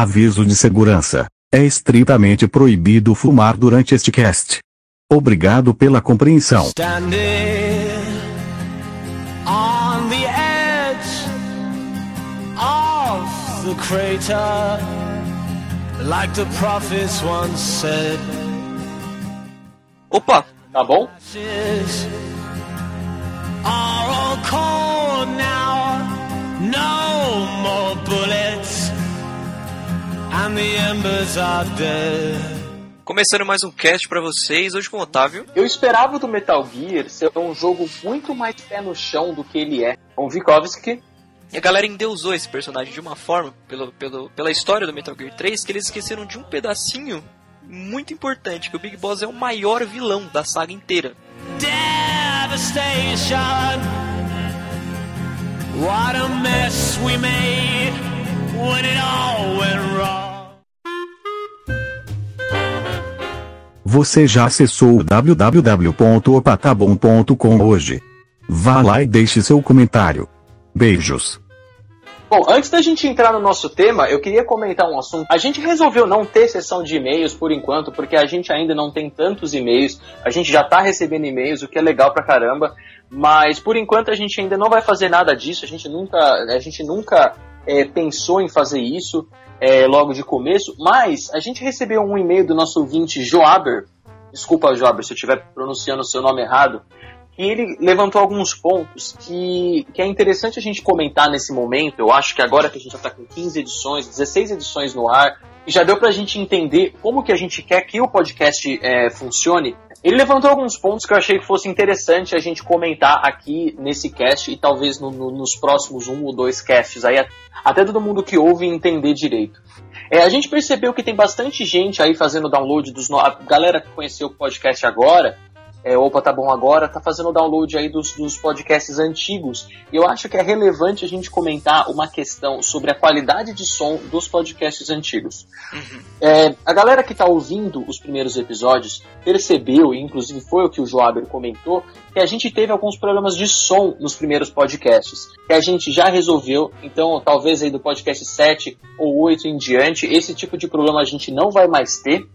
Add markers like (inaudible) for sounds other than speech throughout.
Aviso de segurança. É estritamente proibido fumar durante este cast. Obrigado pela compreensão. Standing on the edge of the crater, like the prophets once said. Opa, Tá bom? Are all cold now, no more and the embers are dead. começando mais um cast pra vocês, hoje com o Otávio. Eu esperava do Metal Gear ser um jogo muito mais pé no chão do que ele é. Com o Vikovsky, E a galera endeusou esse personagem de uma forma, pelo, pelo, pela história do Metal Gear 3, que eles esqueceram de um pedacinho muito importante, que o Big Boss é o maior vilão da saga inteira. Devastation. What a mess we made when it all went wrong. Você já acessou o www.opatabom.com hoje? Vá lá e deixe seu comentário. Beijos. Bom, antes da gente entrar no nosso tema, eu queria comentar um assunto. A gente resolveu não ter sessão de e-mails por enquanto, porque a gente ainda não tem tantos e-mails. A gente já tá recebendo e-mails, o que é legal pra caramba. Mas por enquanto a gente ainda não vai fazer nada disso. A gente nunca, a gente nunca é, pensou em fazer isso é, logo de começo. Mas a gente recebeu um e-mail do nosso ouvinte Joaber. Desculpa, Joaber, se eu estiver pronunciando o seu nome errado e ele levantou alguns pontos que, que é interessante a gente comentar nesse momento. Eu acho que agora que a gente já está com 15 edições, 16 edições no ar, e já deu para a gente entender como que a gente quer que o podcast é, funcione. Ele levantou alguns pontos que eu achei que fosse interessante a gente comentar aqui nesse cast e talvez no, no, nos próximos um ou dois casts aí, até todo mundo que ouve entender direito. É, a gente percebeu que tem bastante gente aí fazendo download dos. No... A galera que conheceu o podcast agora é, opa, tá bom agora, tá fazendo o download aí dos, dos podcasts antigos. E eu acho que é relevante a gente comentar uma questão sobre a qualidade de som dos podcasts antigos. É, a galera que tá ouvindo os primeiros episódios percebeu, e inclusive foi o que o Joaber comentou, que a gente teve alguns problemas de som nos primeiros podcasts, que a gente já resolveu, então talvez aí do podcast 7 ou 8 em diante, esse tipo de problema a gente não vai mais ter.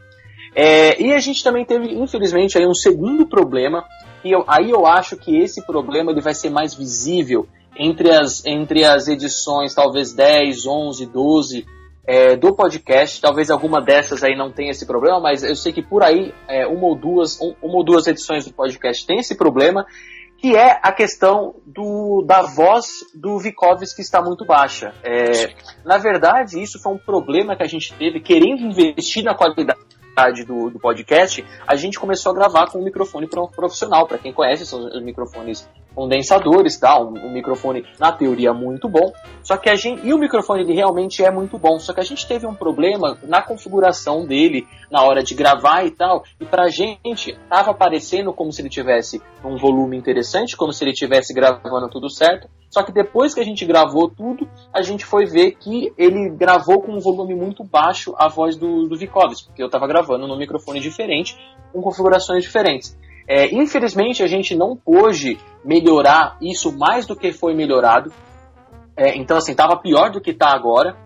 É, e a gente também teve, infelizmente, aí um segundo problema, e eu, aí eu acho que esse problema ele vai ser mais visível entre as, entre as edições, talvez 10, 11, 12 é, do podcast. Talvez alguma dessas aí não tenha esse problema, mas eu sei que por aí é, uma, ou duas, um, uma ou duas edições do podcast tem esse problema, que é a questão do, da voz do Vikovs que está muito baixa. É, na verdade, isso foi um problema que a gente teve querendo investir na qualidade do, do podcast, a gente começou a gravar com um microfone profissional. Para quem conhece, são os microfones condensadores, tá? Um, um, microfone na teoria muito bom. Só que a gente e o microfone ele realmente é muito bom. Só que a gente teve um problema na configuração dele na hora de gravar e tal. E pra gente tava aparecendo como se ele tivesse um volume interessante, como se ele tivesse gravando tudo certo. Só que depois que a gente gravou tudo, a gente foi ver que ele gravou com um volume muito baixo a voz do, do porque eu estava gravando num microfone diferente, com configurações diferentes. É, infelizmente, a gente não pôde melhorar isso mais do que foi melhorado. É, então, assim, estava pior do que está agora,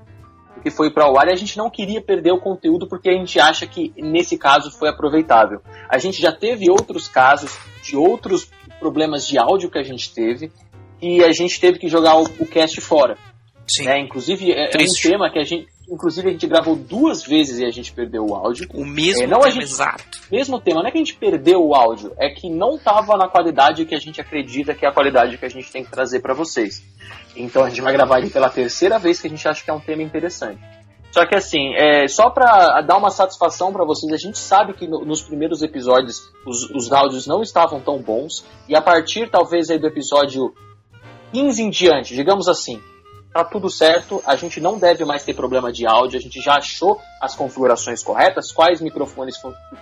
do que foi para o ar, e a gente não queria perder o conteúdo porque a gente acha que nesse caso foi aproveitável. A gente já teve outros casos de outros problemas de áudio que a gente teve, e a gente teve que jogar o, o cast fora. Sim. Né? Inclusive, é, é, um tema que a gente. Inclusive, a gente gravou duas vezes e a gente perdeu o áudio. O mesmo é, não tema a gente, exato. Mesmo tema, não é que a gente perdeu o áudio, é que não estava na qualidade que a gente acredita que é a qualidade que a gente tem que trazer para vocês. Então a gente vai gravar ele pela terceira vez que a gente acha que é um tema interessante. Só que assim, é, só para dar uma satisfação para vocês, a gente sabe que no, nos primeiros episódios os, os áudios não estavam tão bons, e a partir talvez aí do episódio 15 em diante, digamos assim, tá tudo certo, a gente não deve mais ter problema de áudio, a gente já achou as configurações corretas, quais microfones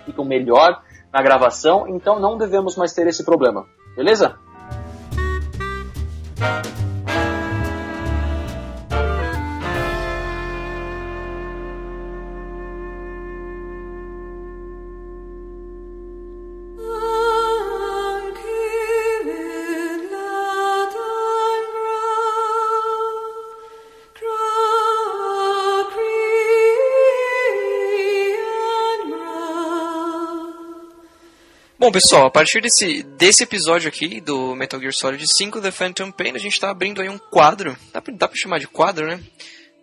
ficam melhor na gravação, então não devemos mais ter esse problema, beleza? Bom, pessoal, a partir desse, desse episódio aqui do Metal Gear Solid 5 The Phantom Pain, a gente tá abrindo aí um quadro, dá pra, dá pra chamar de quadro, né?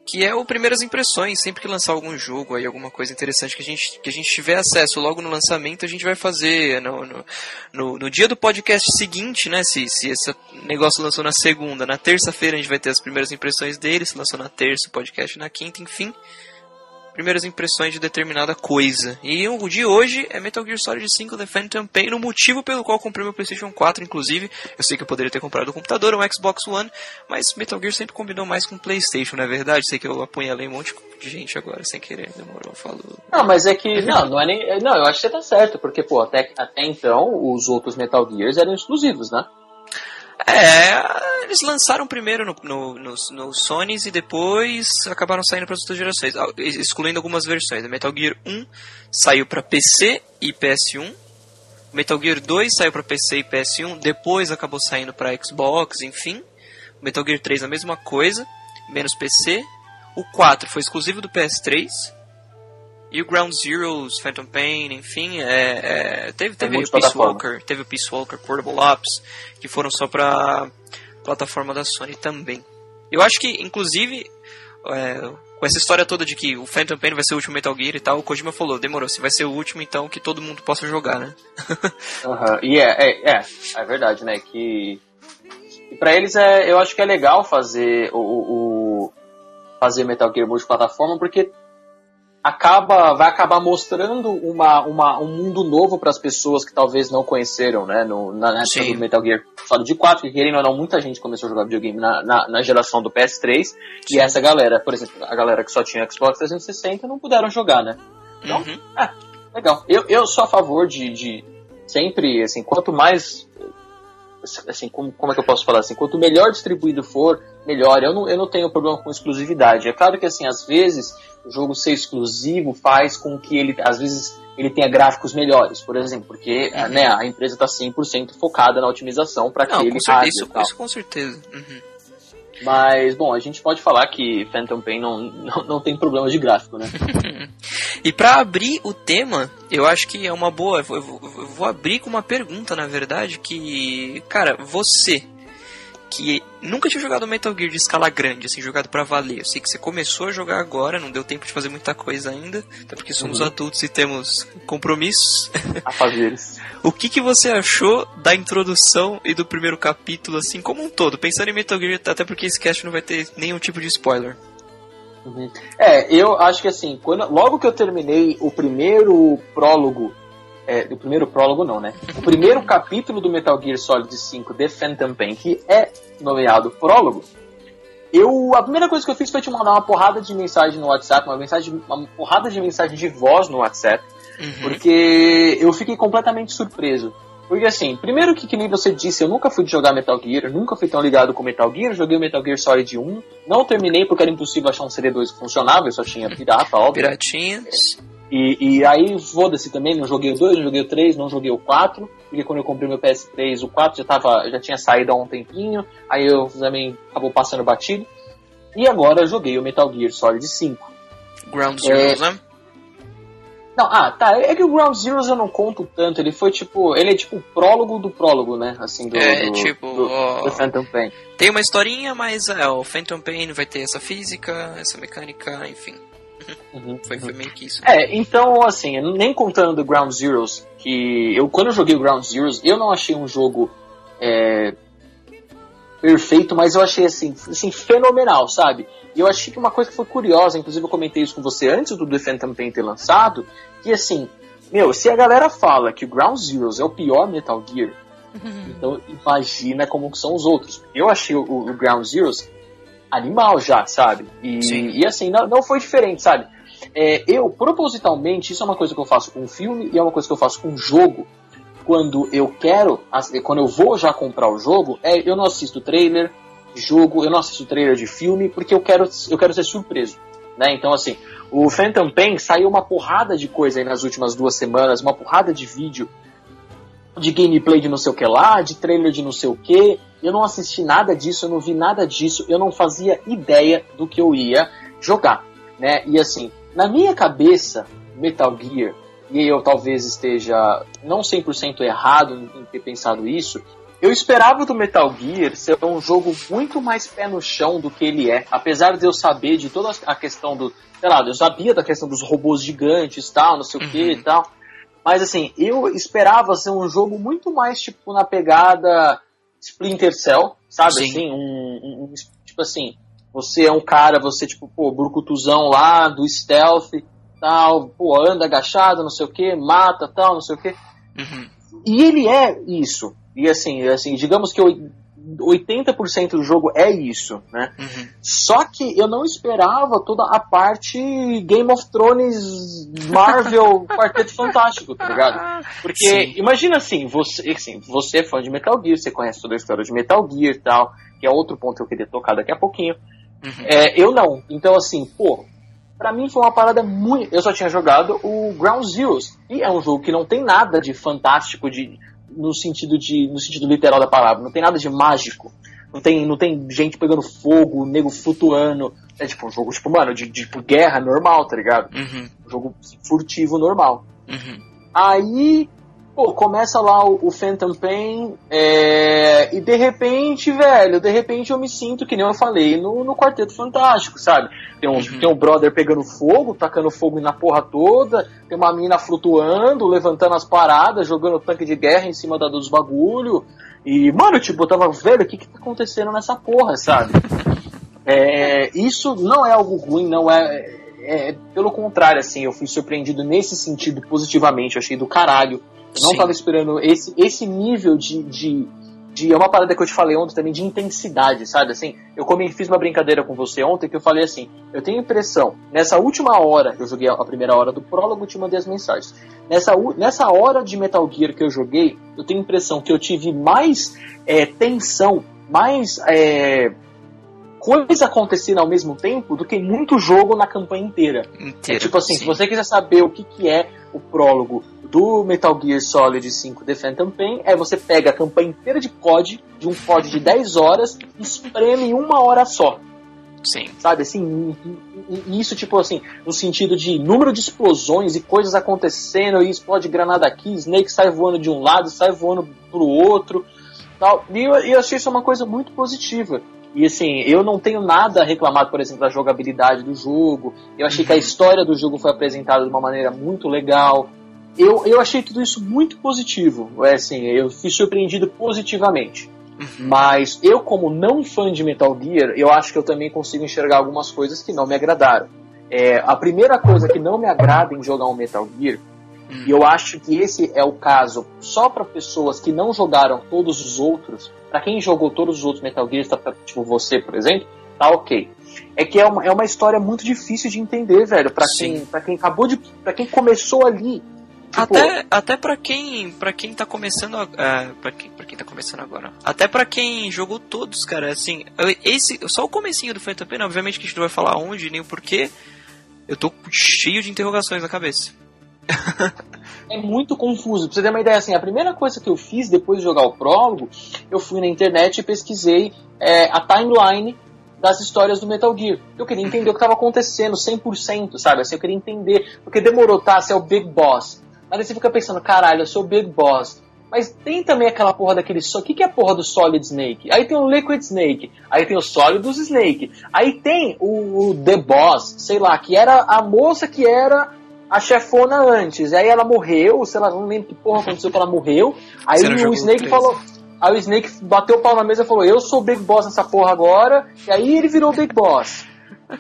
Que é o Primeiras Impressões. Sempre que lançar algum jogo aí, alguma coisa interessante que a gente, que a gente tiver acesso logo no lançamento, a gente vai fazer no, no, no, no dia do podcast seguinte, né? Se, se esse negócio lançou na segunda, na terça-feira a gente vai ter as primeiras impressões dele, se lançou na terça, o podcast na quinta, enfim primeiras impressões de determinada coisa. E o de hoje é Metal Gear Solid 5 The Phantom Pain, o motivo pelo qual comprei meu PlayStation 4, inclusive. Eu sei que eu poderia ter comprado um computador, um Xbox One, mas Metal Gear sempre combinou mais com PlayStation, não é verdade? Sei que eu apunhalei um monte de gente agora sem querer, demorou, falou. Não, mas é que, não, não é nem. Não, eu acho que você tá certo, porque, pô, até, até então os outros Metal Gears eram exclusivos, né? É, eles lançaram primeiro no, no, no, no Sonys e depois acabaram saindo para as outras gerações, excluindo algumas versões. O Metal Gear 1 saiu para PC e PS1. O Metal Gear 2 saiu para PC e PS1, depois acabou saindo para Xbox, enfim. O Metal Gear 3 a mesma coisa, menos PC. O 4 foi exclusivo do PS3. E o Ground Zeroes, Phantom Pain, enfim, é, é, teve, teve o Peace Walker, teve o Peace Walker, Portable Ops, que foram só pra plataforma da Sony também. Eu acho que, inclusive, é, com essa história toda de que o Phantom Pain vai ser o último Metal Gear e tal, o Kojima falou, demorou, se vai ser o último, então que todo mundo possa jogar, né? (laughs) Uhum. E é, é, é, é verdade, né? Que e para eles é, eu acho que é legal fazer o, o fazer Metal Gear multiplataforma porque acaba vai acabar mostrando uma, uma, um mundo novo para as pessoas que talvez não conheceram, né? No, na época Sim. do Metal Gear Solid 4, que querendo ou não, muita gente começou a jogar videogame na, na, na geração do PS3, Sim. e essa galera, por exemplo, a galera que só tinha Xbox 360 não puderam jogar, né? Então, uhum. é, legal. Eu, eu sou a favor de, de sempre, assim, quanto mais assim, como, como é que eu posso falar assim, quanto melhor distribuído for, melhor. Eu não, eu não tenho problema com exclusividade. É claro que assim, às vezes o jogo ser exclusivo faz com que ele, às vezes, ele tenha gráficos melhores, por exemplo, porque uhum. né, a empresa está 100% focada na otimização para aquele com certeza, isso, isso, com certeza. Uhum. Mas, bom, a gente pode falar que Phantom Pain não, não, não tem problema de gráfico, né? (laughs) e para abrir o tema, eu acho que é uma boa. Eu vou, eu vou abrir com uma pergunta, na verdade, que, cara, você que nunca tinha jogado Metal Gear de escala grande, assim, jogado para valer. Eu sei que você começou a jogar agora, não deu tempo de fazer muita coisa ainda, até porque somos uhum. adultos e temos compromissos. A fazer. (laughs) o que, que você achou da introdução e do primeiro capítulo, assim, como um todo? Pensando em Metal Gear, até porque esse cast não vai ter nenhum tipo de spoiler. Uhum. É, eu acho que assim, quando, logo que eu terminei o primeiro prólogo é, o primeiro prólogo não, né? O primeiro capítulo do Metal Gear Solid 5 The Phantom Pain, que é nomeado prólogo, eu a primeira coisa que eu fiz foi te mandar uma porrada de mensagem no WhatsApp, uma mensagem, uma porrada de mensagem de voz no WhatsApp, uhum. porque eu fiquei completamente surpreso. Porque assim, primeiro que, que nem você disse, eu nunca fui de jogar Metal Gear, nunca fui tão ligado com Metal Gear, joguei o Metal Gear Solid 1, não terminei porque era impossível achar um CD2 funcionável, só tinha pirata, óbvio. Piratinhas. E, e aí, foda-se também, não joguei o 2, não joguei o 3, não joguei o 4, porque quando eu comprei meu PS3, o 4 já, tava, já tinha saído há um tempinho, aí eu também acabou passando batido. E agora eu joguei o Metal Gear Solid 5. Ground Zeroes, é... né? Não, ah, tá. É que o Ground Zeroes eu não conto tanto. Ele foi tipo. Ele é tipo o prólogo do prólogo, né? Assim, do. É, do, tipo. Do, do Phantom Pain. Tem uma historinha, mas é, o Phantom Pain vai ter essa física, essa mecânica, enfim. Uhum, foi, foi meio que isso. É, então, assim, nem contando do Ground Zeroes, que eu quando eu joguei o Ground Zeroes, eu não achei um jogo é, perfeito, mas eu achei assim, assim, fenomenal, sabe? E eu achei que uma coisa que foi curiosa, inclusive eu comentei isso com você antes do The Phantom Pain ter lançado, que assim, meu, se a galera fala que o Ground Zeroes é o pior Metal Gear, uhum. então imagina como que são os outros. Eu achei o, o Ground Zeroes animal já, sabe? E, e assim, não, não foi diferente, sabe? É, eu, propositalmente, isso é uma coisa que eu faço com um filme e é uma coisa que eu faço com um jogo. Quando eu quero, quando eu vou já comprar o jogo, é, eu não assisto trailer de jogo, eu não assisto trailer de filme, porque eu quero, eu quero ser surpreso. Né? Então, assim, o Phantom Pain saiu uma porrada de coisa aí nas últimas duas semanas, uma porrada de vídeo de gameplay de não sei o que lá, de trailer de não sei o que. Eu não assisti nada disso, eu não vi nada disso, eu não fazia ideia do que eu ia jogar, né? E assim, na minha cabeça, Metal Gear e eu talvez esteja não 100% errado em ter pensado isso, eu esperava do Metal Gear ser um jogo muito mais pé no chão do que ele é. Apesar de eu saber de toda a questão do. Sei lá, eu sabia da questão dos robôs gigantes tal, não sei o que e tal. Mas assim, eu esperava ser um jogo muito mais tipo na pegada Splinter Cell, sabe? Sim. Assim, um, um- um- tipo assim, você é um cara, você tipo, pô, brucutuzão lá do stealth, tal, pô, anda agachado, não sei o que, mata, tal, não sei o que. Uhum. E ele é isso. E assim, assim, digamos que oi- 80% do jogo é isso, né? Uhum. Só que eu não esperava toda a parte Game of Thrones, Marvel, (laughs) Quarteto Fantástico, tá ligado? Porque Sim. imagina assim, você, assim, você é fã de Metal Gear, você conhece toda a história de Metal Gear e tal, que é outro ponto que eu queria tocar daqui a pouquinho. Uhum. É, eu não. Então, assim, pô, pra mim foi uma parada muito. Eu só tinha jogado o Ground Zeroes. E é um jogo que não tem nada de fantástico de, no, sentido de, no sentido literal da palavra. Não tem nada de mágico. Não tem, não tem gente pegando fogo, nego flutuando. É tipo um jogo, tipo, mano, de, de tipo, guerra normal, tá ligado? Uhum. Um jogo furtivo normal. Uhum. Aí, pô, começa lá o, o Phantom Pain, é, e de repente, velho, de repente eu me sinto, que nem eu falei, no, no Quarteto Fantástico, sabe? Tem um, Uhum. tem um brother pegando fogo, tacando fogo na porra toda, tem uma mina flutuando, levantando as paradas, jogando tanque de guerra em cima da, dos bagulho. E, mano, tipo, eu tava, velho, o que que tá acontecendo nessa porra, sabe? (laughs) É, isso não é algo ruim, não é, é- Pelo contrário, assim, eu fui surpreendido nesse sentido positivamente, eu achei do caralho. Eu não Sim. tava esperando esse, esse nível de, de, de. É uma parada que eu te falei ontem também, de intensidade, sabe? Assim, eu come, fiz uma brincadeira com você ontem que eu falei assim: eu tenho a impressão, nessa última hora, eu joguei a primeira hora do prólogo e te mandei as mensagens. Nessa, nessa hora de Metal Gear que eu joguei, eu tenho a impressão que eu tive mais é, tensão, mais. É, coisa acontecendo ao mesmo tempo do que muito jogo na campanha inteira. É tipo assim, sim. se você quiser saber o que, que é o prólogo do Metal Gear Solid 5 The Phantom Pain, é você pega a campanha inteira de COD, de um COD de 10 horas, e espreme em uma hora só. Sim. Sabe, assim, isso, tipo assim, no sentido de número de explosões e coisas acontecendo, e explode granada aqui, Snake sai voando de um lado, sai voando pro outro, tal. E eu, eu achei isso uma coisa muito positiva. E assim, eu não tenho nada a reclamar, por exemplo, da jogabilidade do jogo. Eu achei que a história do jogo foi apresentada de uma maneira muito legal. Eu, eu achei tudo isso muito positivo. É assim, eu fui surpreendido positivamente. Mas eu, como não fã de Metal Gear, eu acho que eu também consigo enxergar algumas coisas que não me agradaram. É, a primeira coisa que não me agrada em jogar um Metal Gear, e eu acho que esse é o caso só para pessoas que não jogaram todos os outros, para quem jogou todos os outros Metal Gears, tá, tipo você, por exemplo, tá ok. É que é uma, é uma história muito difícil de entender, velho, para quem, pra quem acabou de. para quem começou ali. Tipo, Até, até pra quem para quem tá começando é, pra quem, pra quem tá começando agora até pra quem jogou todos cara assim esse só o comecinho do Phantom Pain obviamente que a gente não vai falar onde nem o porquê eu tô cheio de interrogações na cabeça (laughs) é muito confuso. Pra você ter uma ideia, assim, a primeira coisa que eu fiz depois de jogar o prólogo, eu fui na internet e pesquisei é, a timeline das histórias do Metal Gear. Eu queria entender o que estava acontecendo 100%, sabe? Assim, eu queria entender, porque demorou, tá? Você é o Big Boss. Mas aí você fica pensando, caralho, eu sou o Big Boss. Mas tem também aquela porra daquele só. O que, que é a porra do Solid Snake? Aí tem o Liquid Snake. Aí tem o Solidus Snake. Aí tem o, o The Boss, sei lá, que era a moça que era a chefona antes. Aí ela morreu, sei lá, não lembro que porra aconteceu que ela morreu. Aí Você o Snake três. falou. Aí o Snake bateu o pau na mesa e falou: Eu sou o Big Boss nessa porra agora. E aí ele virou o Big Boss.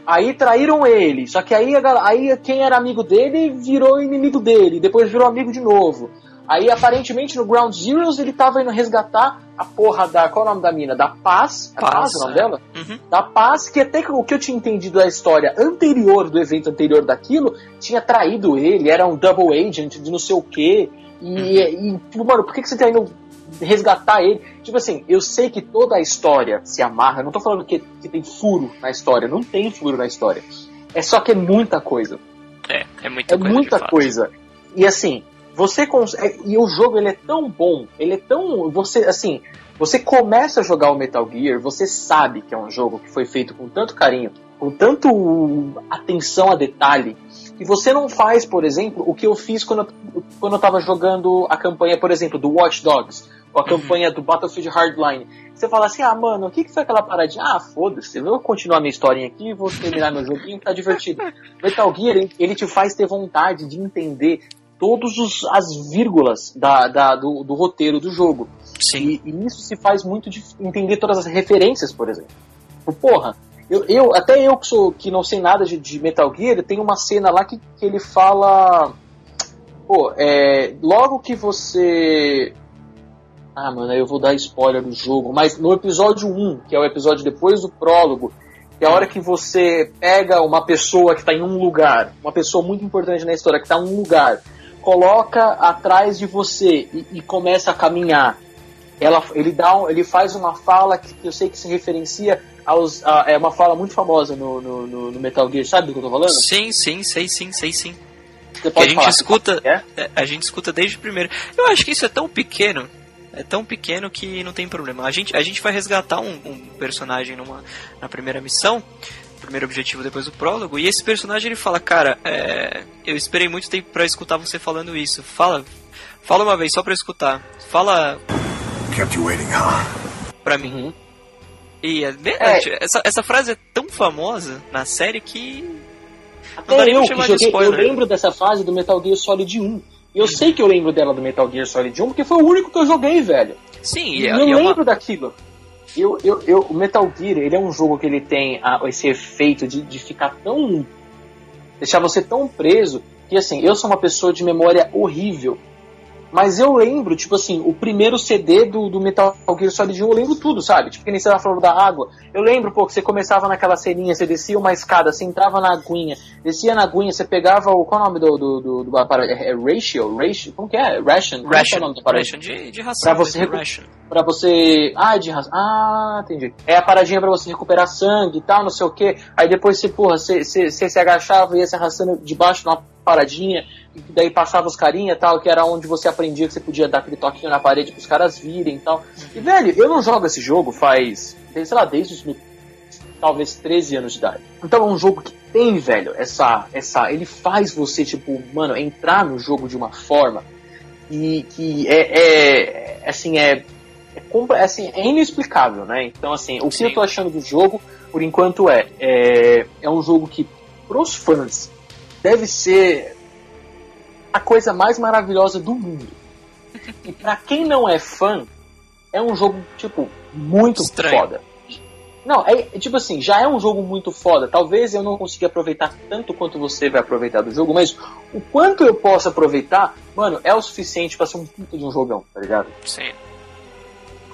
Aí traíram ele. Só que aí, aí quem era amigo dele virou inimigo dele. Depois virou amigo de novo. Aí aparentemente no Ground Zeroes ele tava indo resgatar a porra da. Qual é o nome da mina? Da Paz. É Paz, Paz, o nome é. dela? Uhum. da paz, que até o que eu tinha entendido da história anterior, do evento anterior daquilo, tinha traído ele, era um double agent de não sei o quê. E, e tipo, mano, por que, que você tá indo resgatar ele? Tipo assim, eu sei que toda a história se amarra, eu não tô falando que, que tem furo na história, não tem furo na história. É só que é muita coisa. é é muita É coisa muita de fato. coisa. E assim, você consegue. E o jogo ele é tão bom, ele é tão. Você, assim, você começa a jogar o Metal Gear, você sabe que é um jogo que foi feito com tanto carinho com tanto atenção a detalhe, que você não faz, por exemplo, o que eu fiz quando eu, quando eu tava jogando a campanha, por exemplo, do Watch Dogs, ou a Uhum. campanha do Battlefield Hardline. Você fala assim, ah, mano, o que, que foi aquela paradinha? Ah, foda-se, eu vou continuar minha historinha aqui, vou terminar meu joguinho, tá divertido. (laughs) Metal Gear, ele, ele te faz ter vontade de entender todas as vírgulas da, da- do, do roteiro do jogo. Sim. E, e isso se faz muito de entender todas as referências, por exemplo. Tipo, Porra, eu, eu até eu que, sou, que não sei nada de, de Metal Gear, tem uma cena lá que, que ele fala. Pô, é, logo que você. Ah, mano, aí eu vou dar spoiler do jogo, mas no episódio 1, que é o episódio depois do prólogo, que é a hora que você pega uma pessoa que está em um lugar, uma pessoa muito importante na história que está em um lugar, coloca atrás de você e, e começa a caminhar. Ela, ele, dá um- ele faz uma fala que, que eu sei que se referencia aos. a- é uma fala muito famosa no, no, no- Metal Gear, sabe do que eu tô falando? Sim, sim, sei sim, sei sim. Você Que a pode gente falar. escuta. É? é, A gente escuta desde o primeiro. Eu acho que isso é tão pequeno. É tão pequeno que não tem problema. A gente, a gente vai resgatar um, um personagem numa, na primeira missão, primeiro objetivo depois do prólogo, e esse personagem ele fala, cara, é, eu esperei muito tempo pra escutar você falando isso. Fala, fala uma vez só pra eu escutar. Fala Kept you waiting, huh? pra mim. Uhum. E é É. essa, essa frase é tão famosa na série que Não Até dá nem eu, pra que chamar de joguei, eu lembro dessa fase do Metal Gear Solid 1. E eu sei que eu lembro dela do Metal Gear Solid 1 porque foi o único que eu joguei, velho. sim, E e, é- eu e é lembro uma, daquilo. Eu, eu, eu, o Metal Gear, ele é um jogo que ele tem a- esse efeito de, de ficar tão. deixar você tão preso que assim, eu sou uma pessoa de memória horrível. Mas eu lembro, tipo assim, o primeiro CD do, do Metal Gear Solid 1, eu lembro tudo, sabe? Tipo, que nem você tava falando da água. Eu lembro, pô, que você começava naquela ceninha, você descia uma escada, você entrava na aguinha, descia na aguinha, você pegava o. Qual é o nome do. do, do, do apara- é, é ratio? Ratio? Como que é? Ration? Como é é o ration, nome do aparelho? ration de, de ração. Pra você recu- ration. Pra você. Ah, de razão. Ah, entendi. É a paradinha pra você recuperar sangue e tal, não sei o que. Aí depois você, porra, você, você, você se agachava e ia se arrastando debaixo de uma paradinha. E daí passava os carinha e tal, que era onde você aprendia que você podia dar aquele toquinho na parede pros caras virem e tal. E velho, eu não jogo esse jogo faz. Sei lá, desde os meus talvez 13 anos de idade. Então é um jogo que tem, velho, essa. essa ele faz você, tipo, mano, entrar no jogo de uma forma que, que é, é- assim, é, é, compra- assim, é inexplicável, né? Então, assim, o que Sim. eu tô achando do jogo, por enquanto, é, é, é um jogo que, pros fãs, deve ser a coisa mais maravilhosa do mundo. E pra quem não é fã, é um jogo, tipo, muito Estranho. foda. Não, é, é tipo assim, já é um jogo muito foda. Talvez eu não consiga aproveitar tanto quanto você vai aproveitar do jogo, mas o quanto eu posso aproveitar, mano, é o suficiente pra ser um puta de um jogão, tá ligado? Sim,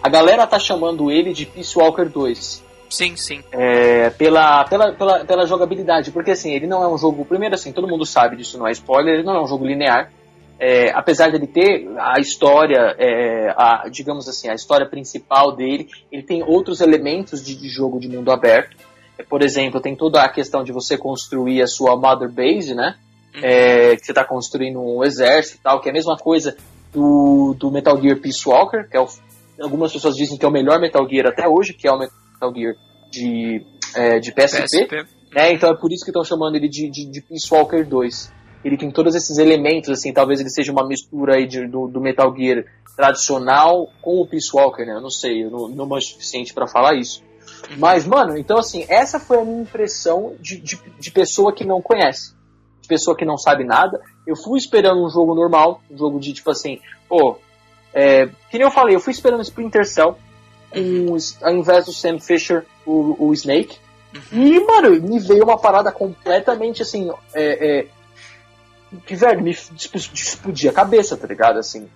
A galera tá chamando ele de Peace Walker 2. Sim, sim. É, pela, pela, pela, pela jogabilidade, porque assim, ele não é um jogo. Primeiro, assim, todo mundo sabe disso, não é spoiler, ele não é um jogo linear. É, apesar dele ter a história, é, a, digamos assim, a história principal dele, ele tem outros elementos de, de jogo de mundo aberto. É, por exemplo, tem toda a questão de você construir a sua mother base, né? É, que você está construindo um exército e tal, que é a mesma coisa do, do Metal Gear Peace Walker, que é o, algumas pessoas dizem que é o melhor Metal Gear até hoje, que é o Metal Gear de, é, de PSP PSP. né? Então é por isso que estão chamando ele de, de, de Peace Walker 2. Ele tem todos esses elementos, assim, talvez ele seja uma mistura aí de- do, do Metal Gear tradicional com o Peace Walker, né? Eu não sei, eu não, não manjo o suficiente pra falar isso. Mas, mano, então assim, essa foi a minha impressão de, de, de pessoa que não conhece. De pessoa que não sabe nada. Eu fui esperando um jogo normal, um jogo de tipo assim, pô, é, que nem eu falei, eu fui esperando Splinter Cell, ao invés do Sam Fisher, o, o Snake. E, mano, me veio uma parada completamente assim, é, é, que, velho, me explodia a cabeça, tá ligado? Assim,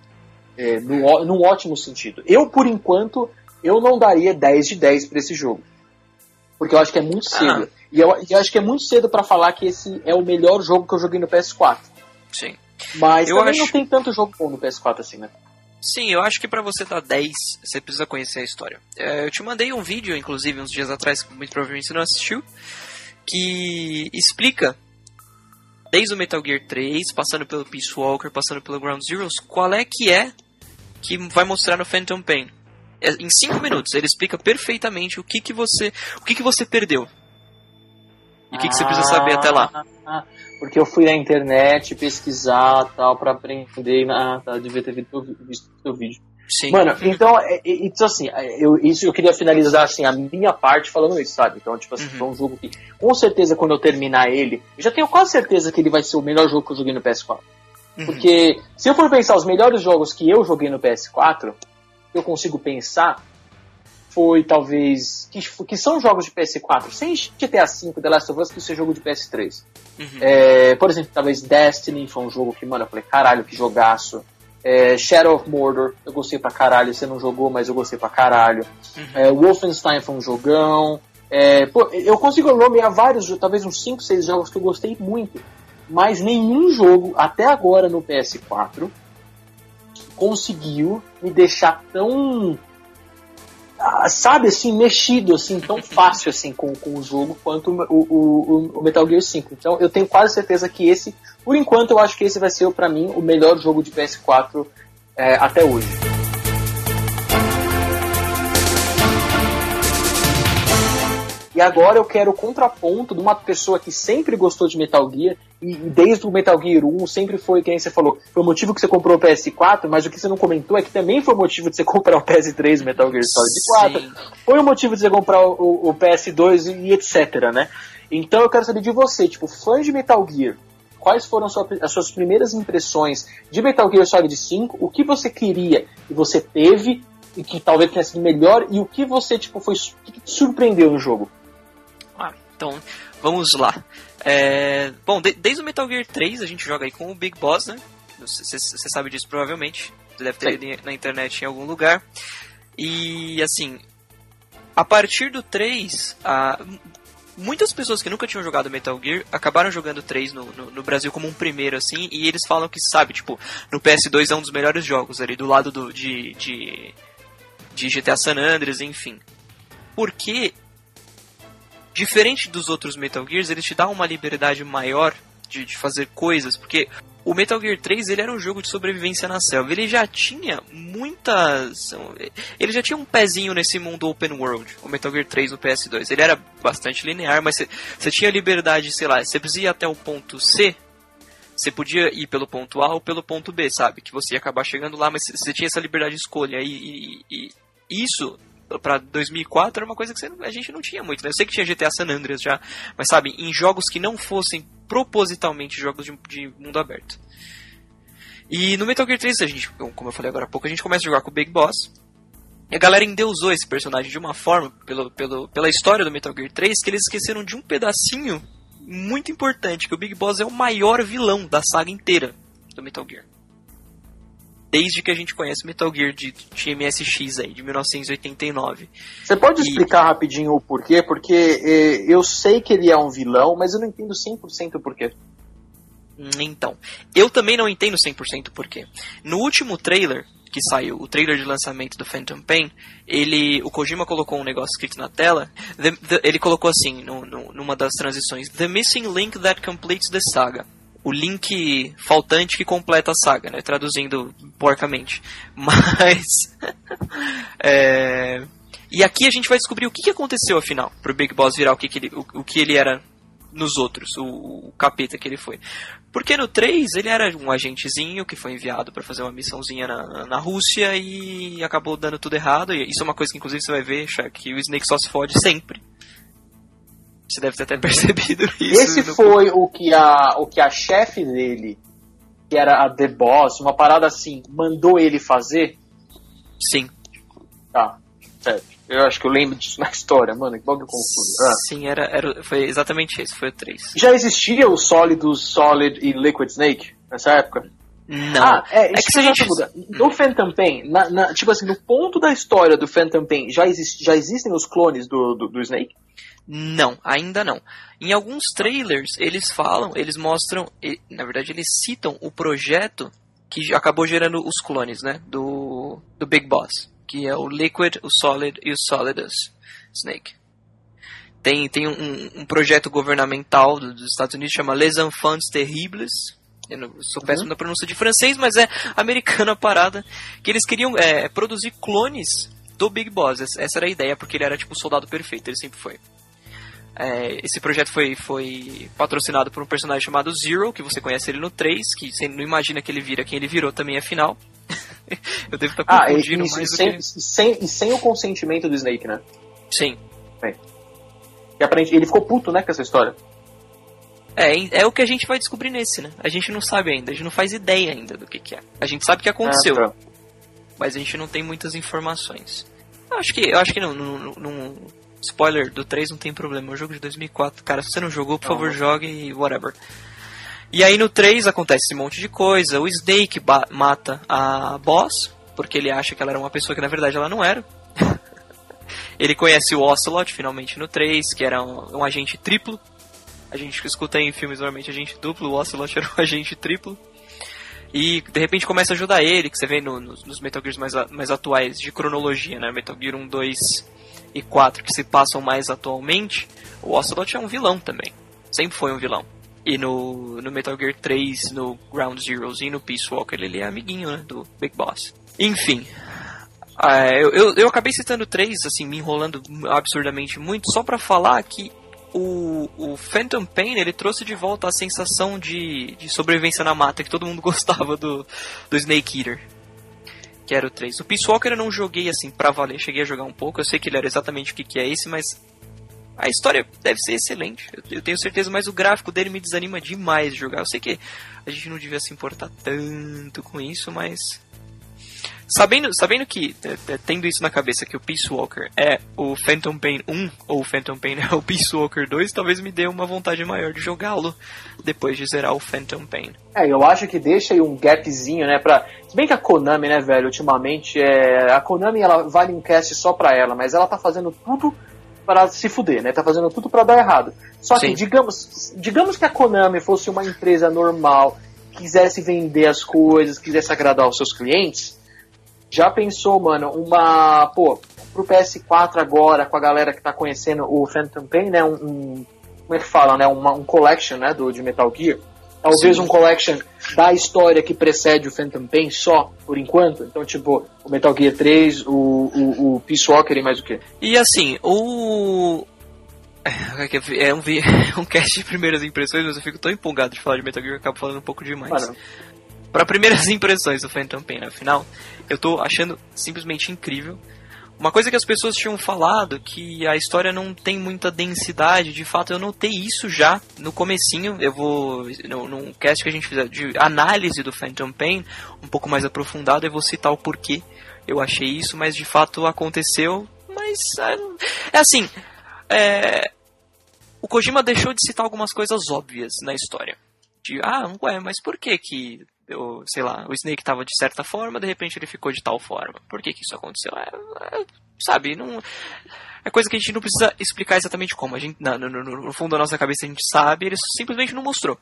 é, num, num ótimo sentido. Eu, por enquanto, eu não daria 10 de 10 pra esse jogo. Porque eu acho que é muito cedo. E eu, eu acho que é muito cedo pra falar que esse é o melhor jogo que eu joguei no PS4. Sim. Mas Eu também acho- não tem tanto jogo bom no PS4 assim, né? Sim, eu acho que pra você dar 10, você precisa conhecer a história. É, eu te mandei um vídeo, inclusive, uns dias atrás, que muito provavelmente você não assistiu, que explica, desde o Metal Gear 3, passando pelo Peace Walker, passando pelo Ground Zeroes, qual é que é que vai mostrar no Phantom Pain. É, em 5 minutos, ele explica perfeitamente o que, que você o que, que você perdeu. E o que, que você precisa saber até lá? Porque eu fui na internet pesquisar tal pra aprender. Ah, tá, devia ter visto visto o teu vídeo. Sim. Mano, então, é, é, então assim, é, eu, isso eu queria finalizar assim, a minha parte falando isso, sabe? Então, tipo assim, Uhum. foi um jogo que, com certeza, quando eu terminar ele, eu já tenho quase certeza que ele vai ser o melhor jogo que eu joguei no PS4. Uhum. Porque, se eu for pensar os melhores jogos que eu joguei no PS4, eu consigo pensar, foi talvez. que, que são jogos de PS4, sem GTA V, The Last of Us, que isso é jogo de PS3. Uhum. É, por exemplo, talvez Destiny foi um jogo que, mano, eu falei, caralho, que jogaço. É, Shadow of Mordor, eu gostei pra caralho. Você não jogou, mas eu gostei pra caralho. É, Wolfenstein foi um jogão. É, pô, eu consigo nomear vários, talvez uns 5, 6 jogos que eu gostei muito. Mas nenhum jogo, até agora no PS4, conseguiu me deixar tão. Sabe assim, mexido assim, tão (laughs) fácil assim com, com o jogo quanto o, o, o- Metal Gear 5. Então eu tenho quase certeza que esse, por enquanto, eu acho que esse vai ser pra mim o melhor jogo de PS4 é, até hoje. E agora eu quero o contraponto de uma pessoa que sempre gostou de Metal Gear, e e desde o Metal Gear 1 sempre foi, quem você falou, foi o motivo que você comprou o PS4, mas o que você não comentou é que também foi o motivo de você (laughs) comprar o PS3, o Metal Gear Solid 4, Sim. foi o motivo de você comprar o, o- o PS2 e, e etc, né? Então eu quero saber de você, tipo, fã de Metal Gear, quais foram as suas primeiras impressões de Metal Gear Solid 5, o que você queria e você teve, e que talvez tenha sido melhor, e o que você, tipo, foi, o que te surpreendeu no jogo? Ah, então, vamos lá. É, bom, de- desde o Metal Gear 3 a gente joga aí com o Big Boss, né? Você sabe disso provavelmente. Você deve ter lido na internet em algum lugar. E assim, a partir do 3, a- muitas pessoas que nunca tinham jogado Metal Gear acabaram jogando o 3 no, no, no Brasil como um primeiro, assim, e eles falam que, sabe, tipo, no PS2 é um dos melhores jogos ali, do lado do, de, de, de GTA San Andreas, enfim. Porque diferente dos outros Metal Gears, ele te dá uma liberdade maior de, de fazer coisas, porque o Metal Gear 3 ele era um jogo de sobrevivência na selva. Ele já tinha muitas. Ele já tinha um pezinho nesse mundo open world, o Metal Gear 3 no PS2. Ele era bastante linear, mas você- tinha liberdade, sei lá, você precisa ir até o ponto C. Você podia ir pelo ponto A ou pelo ponto B, sabe? Que você ia acabar chegando lá, mas você tinha essa liberdade de escolha. E, e- e isso, pra 2004, era uma coisa que você a gente não tinha muito, né? Eu sei que tinha GTA San Andreas já, mas sabe, em jogos que não fossem propositalmente jogos de, de mundo aberto. E no Metal Gear 3, a gente, como eu falei agora há pouco, a gente começa a jogar com o Big Boss. E a galera endeusou esse personagem de uma forma, pelo, pelo, pela história do Metal Gear 3, que eles esqueceram de um pedacinho muito importante, que o Big Boss é o maior vilão da saga inteira do Metal Gear. Desde que a gente conhece Metal Gear de, de MSX aí, de 1989. Você pode E- explicar rapidinho o porquê? Porque eh, eu sei que ele é um vilão, mas eu não entendo 100% o porquê. Hum, Então, eu também não entendo 100% por quê. No último trailer que saiu, o trailer de lançamento do Phantom Pain, ele, o Kojima colocou um negócio escrito na tela, the- the- ele colocou assim, no- no- numa das transições, The Missing Link That Completes the Saga. O link faltante que completa a saga, né? Traduzindo porcamente. (laughs) Mas... (laughs) é, E aqui a gente vai descobrir o que aconteceu, afinal, pro Big Boss virar o que, que ele, o, o que ele era nos outros, o, o capeta que ele foi. Porque no 3 ele era um agentezinho que foi enviado para fazer uma missãozinha na, na Rússia e acabou dando tudo errado. E isso é uma coisa que inclusive você vai ver, Shaq, que o Snake só se fode sempre. Você deve ter até (laughs) percebido isso. Esse no- foi o que a, o que a chefe dele, que era a The Boss, uma parada assim, mandou ele fazer? Sim, Tá, certo. Eu acho que eu lembro disso na história, mano, que bagulho confuso. Ah. sim, era, era, foi exatamente esse, foi o 3. Já existia o Sólidos, Solid e Liquid Snake nessa época? Não. Ah, é, É que isso se a já gente- muda. No Phantom Pain, na, na- tipo assim, no ponto da história do Phantom Pain, já, existe, já existem os clones do, do, do Snake? Não, ainda não. Em alguns trailers, eles falam, eles mostram, na verdade, eles citam o projeto que acabou gerando os clones, né? Do, do Big Boss. Que é o Liquid, o Solid e o Solidus Snake. Tem, tem um, um projeto governamental do- dos Estados Unidos chama Les Enfants Terribles. Eu não, sou péssimo na pronúncia de francês, mas é americana a parada. Que eles queriam é, produzir clones do Big Boss. Essa essa era a ideia, porque ele era tipo o soldado perfeito, ele sempre foi. É, esse projeto foi, foi patrocinado por um personagem chamado Zero, que você conhece ele no 3, que você não imagina que ele vira quem ele virou também, afinal. (laughs) Eu devo estar Ah, confundindo e, mais sem, que... e sem, e sem o consentimento do Snake, né? Sim. E aparentemente ele ficou puto, né, com essa história. É, é o que a gente vai descobrir nesse, né? A gente não sabe ainda, a gente não faz ideia ainda do que, que é. A gente sabe que aconteceu, Ah, tá. mas a gente não tem muitas informações. Eu acho que, eu acho que não, não- não- spoiler do 3 não tem problema, é um jogo de 2004. Cara, se você não jogou, por Não, favor, não. jogue e whatever. E aí no 3 acontece esse monte de coisa. O Snake mata a boss, porque ele acha que ela era uma pessoa que na verdade ela não era. (laughs) ele conhece o Ocelot finalmente no 3, que era um, um agente triplo. A gente que escuta em filmes normalmente agente duplo, o Ocelot (laughs) era um agente triplo. E de repente começa a ajudar ele, que você vê no- nos, nos Metal Gears mais, a- mais atuais de cronologia, né? Metal Gear 1, 2 e 4 que se passam mais atualmente. O Ocelot é um vilão também. Sempre foi um vilão. E no, no Metal Gear 3, no Ground Zeroes e no Peace Walker, ele é amiguinho, né? Do Big Boss. Enfim. ah, eu, eu, acabei citando três, assim, me enrolando absurdamente muito, só pra falar que o, o Phantom Pain, ele trouxe de volta a sensação de, de sobrevivência na mata, que todo mundo (laughs) gostava do, do Snake Eater. Que era o 3. O Peace Walker eu não joguei assim pra valer, cheguei a jogar um pouco, eu sei que ele era exatamente o que, que é esse, mas a história deve ser excelente, eu, eu tenho certeza, mas o gráfico dele me desanima demais de jogar. Eu sei que a gente não devia se importar tanto com isso, mas. Sabendo, sabendo que, é, é, tendo isso na cabeça, que o Peace Walker é o Phantom Pain 1 ou o Phantom Pain (laughs) é o Peace Walker 2, talvez me dê uma vontade maior de jogá-lo depois de zerar o Phantom Pain. É, eu acho que deixa aí um gapzinho, né, pra... Se bem que a Konami, né, velho, ultimamente, é... a Konami, ela vale um cast só pra ela, mas ela tá fazendo tudo para se fuder, né, tá fazendo tudo pra dar errado. Só que, Sim. digamos, digamos que a Konami fosse uma empresa normal, quisesse vender as coisas, quisesse agradar os seus clientes, já pensou, mano, uma, pô, pro PS4 agora, com a galera que tá conhecendo o Phantom Pain, né, um, um- como é que fala, né, uma, um collection, né, do, de Metal Gear, Talvez Sim. um collection da história que precede o Phantom Pain só, por enquanto. Então, tipo, o Metal Gear 3, o, o, o Peace Walker e mais o quê? E assim, o. É um, vi- é (laughs) um cast de primeiras impressões, mas eu fico tão empolgado de falar de Metal Gear que eu acabo falando um pouco demais. Mano, Para primeiras (laughs) impressões do Phantom Pain, afinal, eu tô achando simplesmente incrível. Uma coisa que as pessoas tinham falado, que a história não tem muita densidade, de fato eu notei isso já no comecinho, eu vou, no, num cast que a gente fizer de análise do Phantom Pain, um pouco mais aprofundado, eu vou citar o porquê eu achei isso, mas de fato aconteceu, mas é, é assim, é, o Kojima deixou de citar algumas coisas óbvias na história. De, ah, ué, mas por que que, eu, sei lá, o Snake tava de certa forma, de repente ele ficou de tal forma? Por que que isso aconteceu? É, é, sabe, não... É coisa que a gente não precisa explicar exatamente como. A gente, no, no- no fundo da nossa cabeça a gente sabe, ele simplesmente não mostrou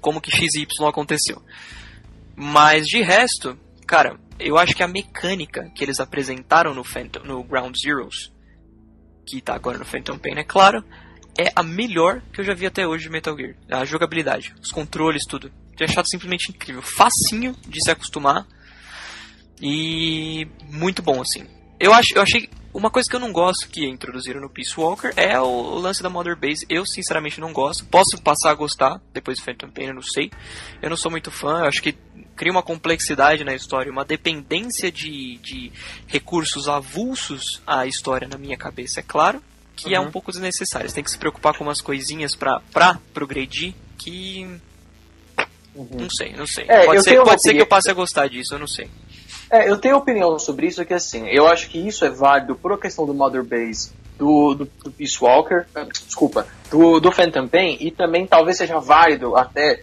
como que XY aconteceu. Mas de resto, cara, eu acho que a mecânica que eles apresentaram no, Phantom, no Ground Zeroes, que tá agora no Phantom Pain, é claro, é a melhor que eu já vi até hoje de Metal Gear. A jogabilidade, os controles, tudo. Tinha achado simplesmente incrível. Facinho de se acostumar. E muito bom, assim. Eu, acho, eu achei. Uma coisa que eu não gosto que introduziram no Peace Walker é o, o lance da Mother Base. Eu, sinceramente, não gosto. Posso passar a gostar depois do Phantom Pain, eu não sei. Eu não sou muito fã. Eu acho que cria uma complexidade na história, uma dependência de, de recursos avulsos à história na minha cabeça, é claro. Que é um pouco desnecessário. Você tem que se preocupar com umas coisinhas pra, pra progredir que. Não sei, não sei. É, pode ser, pode ser que eu passe a gostar disso, eu não sei. É, eu tenho opinião sobre isso, que assim, eu acho que isso é válido por a questão do Mother Base do, do, do Peace Walker, eh, desculpa, do, do Phantom Pain, e também talvez seja válido até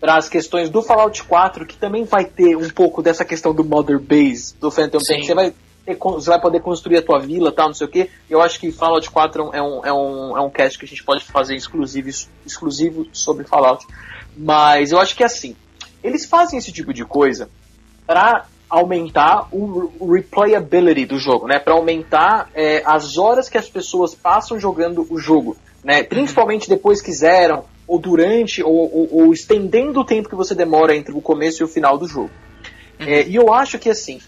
para as questões do Fallout 4, que também vai ter um pouco dessa questão do Mother Base do Phantom Sim. Pain. Você vai, ter você vai poder construir a tua vila tal, não sei o que. Eu acho que Fallout 4 é um, é um, é um cast que a gente pode fazer exclusivo, exclusivo sobre Fallout. Mas eu acho que assim, eles fazem esse tipo de coisa para aumentar o, replayability do jogo, né? Para aumentar é, as horas que as pessoas passam jogando o jogo, né? Principalmente depois que zeram ou durante ou, ou- ou estendendo o tempo que você demora entre o começo e o final do jogo. É, e eu acho que assim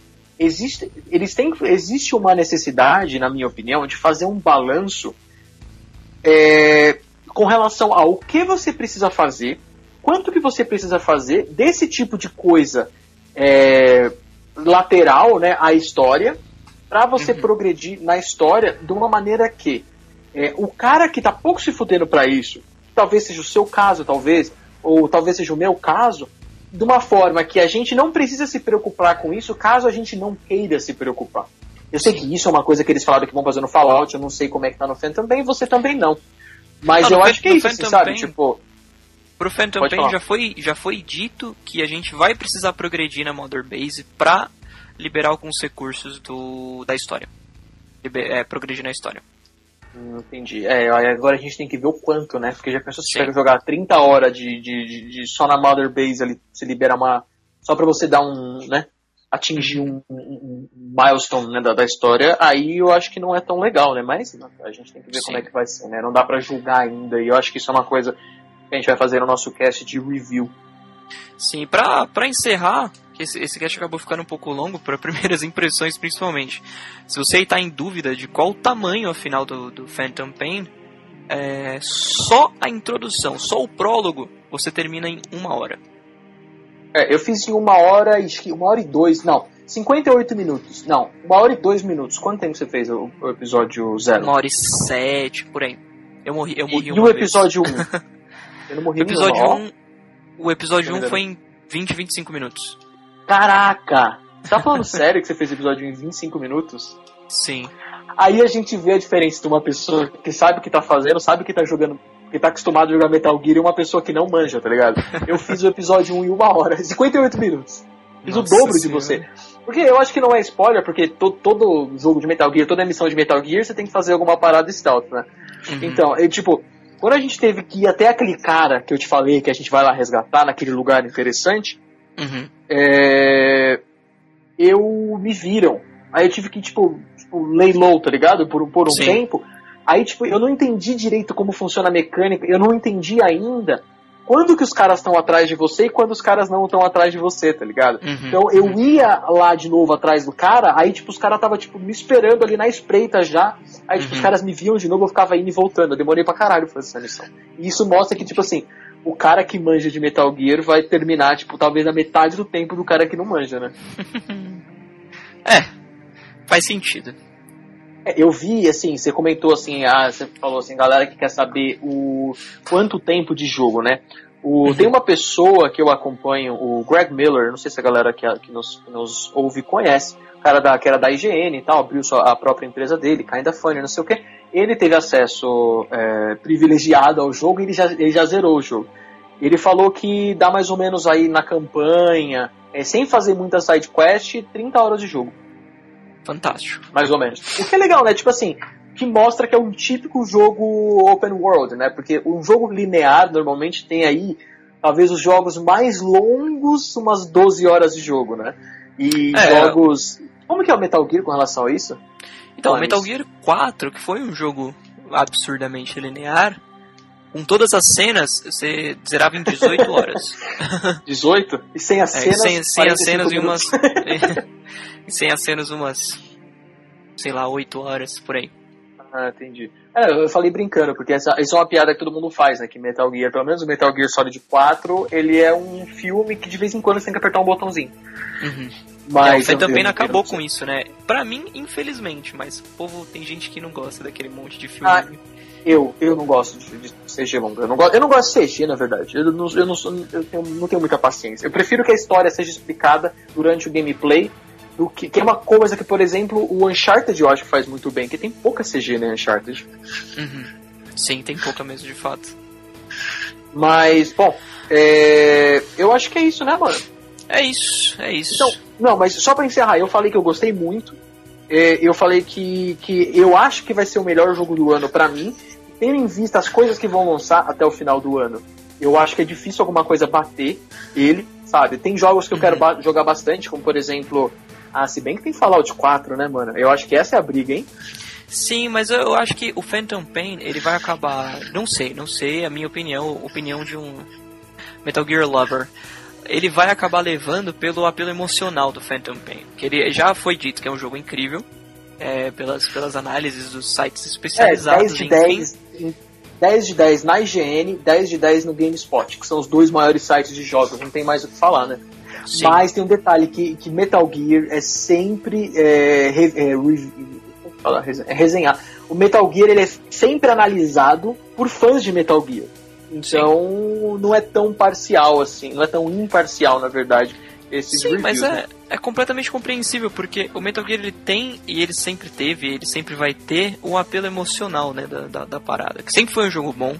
existe, eles têm, existe uma necessidade, na minha opinião, de fazer um balanço é, com relação ao que você precisa fazer, quanto que você precisa fazer desse tipo de coisa é, lateral, né, à história, para você progredir na história de uma maneira que é, o cara que tá pouco se fudendo para isso, talvez seja o seu caso, talvez, ou talvez seja o meu caso, de uma forma que a gente não precisa se preocupar com isso caso a gente não queira se preocupar. Eu sei que isso é uma coisa que eles falaram que vão fazer no Fallout, eu não sei como é que tá no Phantom também, você também não. Mas Não, eu acho que é isso, assim, sabe? Pain- Tipo, Pro Phantom Pain falar. já foi, já foi dito que a gente vai precisar progredir na Mother Base pra liberar alguns recursos do, da história. Liber- é, progredir na história. Hum, Entendi. É, agora a gente tem que ver o quanto, né? Porque já pensou se que jogar 30 horas de, de, de- de só na Mother Base ali, se liberar uma. Só pra você dar um. né? Atingir um, um- um milestone né, da, da história, aí eu acho que não é tão legal, né? Mas a gente tem que ver Sim. como é que vai ser, né? Não dá pra julgar ainda, e eu acho que isso é uma coisa que a gente vai fazer no nosso cast de review. Sim, pra, pra encerrar, esse, esse cast acabou ficando um pouco longo, para (laughs) primeiras impressões principalmente. Se você está em dúvida de qual o tamanho afinal do, do Phantom Pain, é, só a introdução, só o prólogo, você termina em uma hora. É, eu fiz em uma hora e uma hora e dois, não, 58 minutos. Não, uma hora e dois minutos. Quanto tempo você fez o, o episódio zero? Uma hora e sete, por aí. Eu morri, eu morri e, e uma o vez. episódio 1? (laughs) Eu não morri O episódio nenhuma. 1, o episódio Tá 1 me foi em 20, 25 minutos. Caraca! Você tá falando (laughs) sério que você fez o episódio em 25 minutos? Sim. Aí a gente vê a diferença de uma pessoa que sabe o que tá fazendo, sabe que tá jogando, que tá acostumado a jogar Metal Gear e uma pessoa que não manja, tá ligado? Eu fiz o episódio 1 em uma hora, (laughs) 58 minutos. Fiz Nossa o dobro de Senhora. você. Porque eu acho que não é spoiler, porque to- todo jogo de Metal Gear, toda missão de Metal Gear, você tem que fazer alguma parada stealth, né? Uhum. Então, eu, tipo, quando a gente teve que ir até aquele cara que eu te falei, que a gente vai lá resgatar naquele lugar interessante, Uhum. é, eu me viram. Aí eu tive que, tipo, tipo lay low, tá ligado? Por, um- por um Sim. tempo. Aí, tipo, eu não entendi direito como funciona a mecânica, eu não entendi ainda quando que os caras estão atrás de você e quando os caras não estão atrás de você, tá ligado? Uhum. Então eu ia lá de novo atrás do cara, aí tipo, os caras tava tipo, me esperando ali na espreita já. Aí tipo, Uhum. os caras me viam de novo, eu ficava indo e voltando. Eu demorei pra caralho pra fazer essa missão. E isso mostra que, tipo assim, o cara que manja de Metal Gear vai terminar, tipo, talvez a metade do tempo do cara que não manja, né? (laughs) É, faz sentido. É, Eu vi, assim, você comentou assim, ah, você falou assim, galera que quer saber o quanto tempo de jogo, né? O, Tem uma pessoa que eu acompanho, o Greg Miller, não sei se a galera que, que nos, que nos ouve conhece, cara da, que era da IGN e tal, abriu sua, a própria empresa dele, Kinda Funny, não sei o que. Ele teve acesso é, privilegiado ao jogo e ele já, ele já zerou o jogo. Ele falou que dá mais ou menos aí na campanha, é, sem fazer muita side quest, 30 horas de jogo Fantástico. mais ou menos. O que é legal, né? Tipo assim, que mostra que é um típico jogo open world, né? Porque um jogo linear normalmente tem aí talvez os jogos mais longos, umas 12 horas de jogo, né? E É. jogos. Como que é o Metal Gear com relação a isso? Então, Metal isso. Gear 4, que foi um jogo absurdamente linear, com todas as cenas, você zerava em 18 (laughs) horas. 18? E sem as É, cenas. sem, sem as 45 cenas e umas. (laughs) e sem as cenas umas. Sei lá, 8 horas por aí. Ah, entendi. É, eu falei brincando, porque essa, isso é uma piada que todo mundo faz, né? Que Metal Gear, pelo menos o Metal Gear Solid 4, ele é um filme que de vez em quando você tem que apertar um botãozinho. Uhum. Mas é, o eu- acabou com isso, né? Pra mim, infelizmente, mas povo tem gente que não gosta daquele monte de filme. Ah, Eu, eu não gosto de, de CG longa. Eu não, gosto, eu não gosto de CG, na verdade. Eu, não, eu, não, eu tenho- não tenho muita paciência. Eu prefiro que a história seja explicada durante o gameplay, do que, que é uma coisa que, por exemplo, o Uncharted eu acho que faz muito bem, que tem pouca CG no Uncharted. Uhum. Sim, tem pouca mesmo, de fato. Mas, bom, é, eu acho que é isso, né, mano? É isso, é isso. Então, não, mas só pra encerrar, eu falei que eu gostei muito. É, eu falei que, que eu acho que vai ser o melhor jogo do ano pra mim. Tendo em vista as coisas que vão lançar até o final do ano, eu acho que é difícil alguma coisa bater ele, sabe? Tem jogos que eu quero ba- jogar bastante, como por exemplo. Ah, se bem que tem Fallout 4, né, mano? Eu acho que essa é a briga, hein? Sim, mas eu eu acho que o Phantom Pain, ele vai acabar, não sei, não sei, a minha opinião, opinião de um Metal Gear Lover. Ele vai acabar levando pelo apelo emocional do Phantom Pain, que ele já foi dito que é um jogo incrível, é, pelas, pelas análises dos sites É, especializados 10 de em 10 em 10 de 10 na IGN, 10 de 10 no GameSpot, que são os dois maiores sites de jogos, não tem mais o que falar, né? Sim. Mas tem um detalhe que, que Metal Gear é sempre é, re- é, re- como fala? Rese- é resenhar. O Metal Gear ele é sempre analisado por fãs de Metal Gear. Então não é tão parcial assim, não é tão imparcial na verdade esses Sim, reviews. mas né? é, é completamente compreensível, porque o Metal Gear ele tem, e ele sempre teve, ele sempre vai ter, um apelo emocional né, da, da, da parada. Que sempre foi um jogo bom,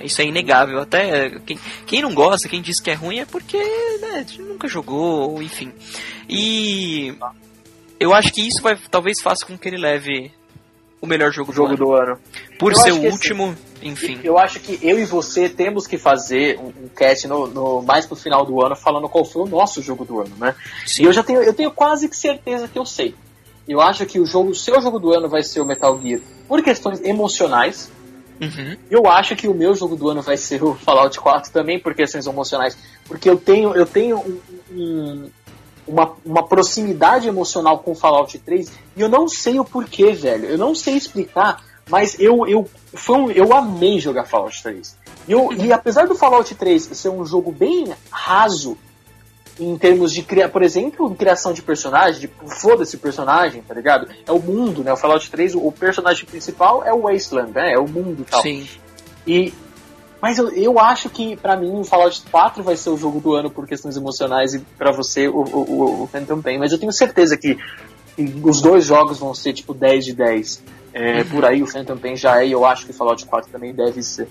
isso é inegável. Até é, quem, quem não gosta, quem diz que é ruim, é porque né, nunca jogou, ou enfim. E eu acho que isso vai talvez faça com que ele leve o melhor jogo, jogo do, do ano. ano. Por Eu ser o último, enfim. Eu acho que eu e você temos que fazer um, um cast no, no- mais pro final do ano falando qual foi o nosso jogo do ano, né? Sim. E eu já tenho, eu tenho quase que certeza que eu sei. Eu acho que o jogo, o seu jogo do ano vai ser o Metal Gear por questões emocionais. Uhum. Eu acho que o meu jogo do ano vai ser o Fallout 4 também por questões emocionais, porque eu tenho, eu tenho um- um- uma, uma proximidade emocional com o Fallout 3 e eu não sei o porquê, velho. Eu não sei explicar, mas eu eu foi um- eu amei jogar Fallout 3. E, eu, e apesar do Fallout 3 ser um jogo bem raso em termos de criar, por exemplo, em criação de personagem, de foda-se personagem, tá ligado? É o mundo, né? O Fallout 3, o, o personagem principal é o Wasteland, né? É o mundo e tal. Sim. E mas eu, eu acho que pra mim o Fallout 4 vai ser o jogo do ano por questões emocionais e pra você o, o, o, o Phantom Pain. Mas eu tenho certeza que, os dois jogos vão ser tipo 10 de 10. É, Por aí o Phantom Pain já é e eu acho que o Fallout 4 também deve ser.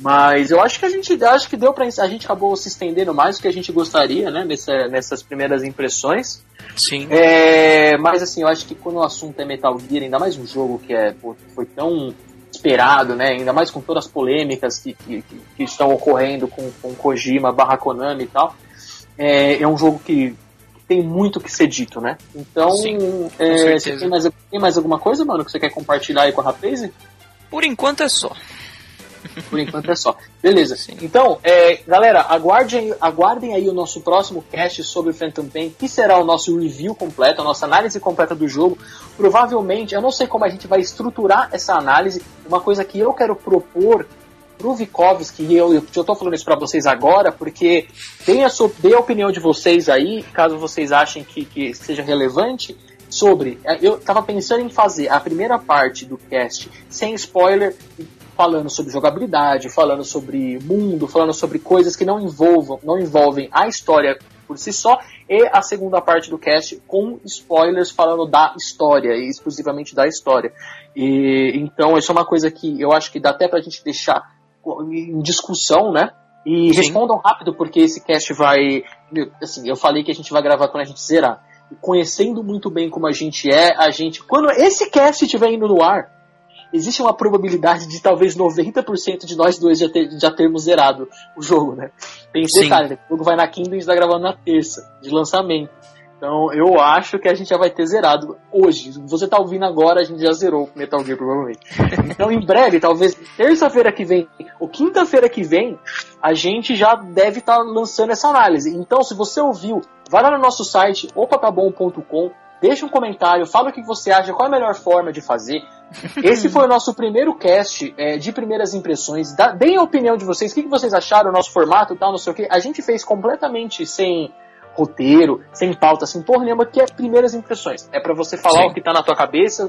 Mas eu acho que a gente acho que deu pra. A gente acabou se estendendo mais do que a gente gostaria, né? Nessa, nessas primeiras impressões. Sim. É, mas assim, eu acho que quando o assunto é Metal Gear, ainda mais um jogo que é, pô, foi tão esperado, né? Ainda mais com todas as polêmicas que, que, que- estão ocorrendo com, com Kojima, barra Konami e tal. É, é um jogo que tem muito que ser dito, né? Então, Sim, é, você tem mais, tem mais alguma coisa, mano, que você quer compartilhar aí com a Rapaze? Por enquanto é só. Por enquanto é só. Beleza. Sim. Então, é, galera, aguardem, aguardem aí o nosso próximo cast sobre o Phantom Pain, que será o nosso review completo, a nossa análise completa do jogo. Provavelmente, eu não sei como a gente vai estruturar essa análise. Uma coisa que eu quero propor pro Vikovski, e eu, eu, tô falando isso pra vocês agora, porque deem a, sua, deem a opinião de vocês aí, caso vocês achem que, que seja relevante, sobre. é, Eu tava pensando em fazer a primeira parte do cast sem spoiler, falando sobre jogabilidade, falando sobre mundo, falando sobre coisas que não envolvam, não envolvem a história por si só, e a segunda parte do cast com spoilers falando da história, e exclusivamente da história. E, então, isso é uma coisa que eu acho que dá até pra gente deixar em discussão, né? E Sim. respondam rápido, porque esse cast vai. Assim, eu falei que a gente vai gravar quando a gente zerar. E conhecendo muito bem como a gente é, a gente. Quando esse cast estiver indo no ar, existe uma probabilidade de talvez 90% de nós dois já, ter, já termos zerado o jogo, né? Tem esse Sim. detalhe, né? o jogo vai na quinta e a gente tá gravando na terça, de lançamento. Então eu acho que a gente já vai ter zerado hoje. Você tá ouvindo agora, a gente já zerou o Metal Gear, provavelmente. (laughs) Então em breve, talvez terça-feira que vem ou quinta-feira que vem, a gente já deve estar lançando essa análise. Então, se você ouviu, vai lá no nosso site, opatabom.com, deixa um comentário, fala o que você acha, qual é a melhor forma de fazer. Esse foi o nosso primeiro cast é, de primeiras impressões. Dá, deem a opinião de vocês, o que, que vocês acharam, o nosso formato e tal, não sei o que. A gente fez completamente sem roteiro, sem pauta, sem porra nenhuma, que é primeiras impressões. É pra você falar Sim. o que tá na tua cabeça,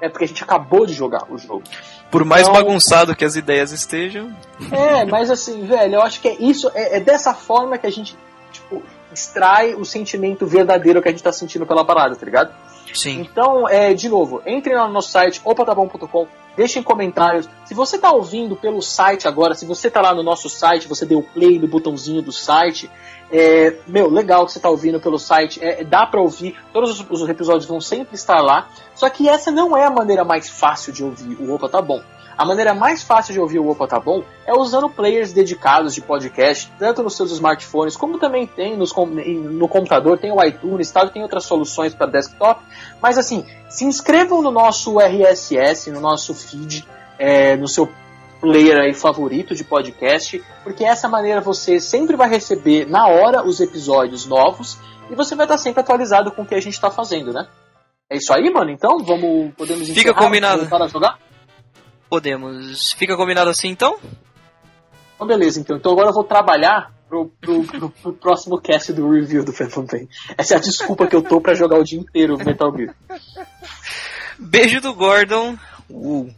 é porque a gente acabou de jogar o jogo. Por mais Então- bagunçado que as ideias estejam. É, mas assim, velho, eu acho que é isso, é, é dessa forma que a gente, tipo, extrai o sentimento verdadeiro que a gente tá sentindo pela parada, tá ligado? Sim. Então, é, de novo, entrem lá no nosso site, opatabom.com, deixem comentários. Se você tá ouvindo pelo site agora, se você tá lá no nosso site, você deu play no botãozinho do site, é, meu, legal que você tá ouvindo pelo site, é, dá pra ouvir, todos os, os episódios vão sempre estar lá, só que essa não é a maneira mais fácil de ouvir o Opa Tá Bom. A maneira mais fácil de ouvir o Opa Tá Bom é usando players dedicados de podcast, tanto nos seus smartphones, como também tem nos, no computador, tem o iTunes, tal, tem outras soluções para desktop. Mas assim, se inscrevam no nosso RSS, no nosso feed, é, no seu player aí favorito de podcast, porque essa maneira você sempre vai receber na hora os episódios novos e você vai estar sempre atualizado com o que a gente está fazendo, né? É isso aí, mano. Então, vamos podemos Fica encerrar, combinado. voltar a jogar? Podemos. Fica combinado assim então? Então, beleza, então. Então agora eu vou trabalhar pro, pro, pro, pro próximo cast do review do Phantom Pain. Essa é a desculpa que eu tô pra jogar o dia inteiro Metal Gear. Beijo do Gordon. Uh.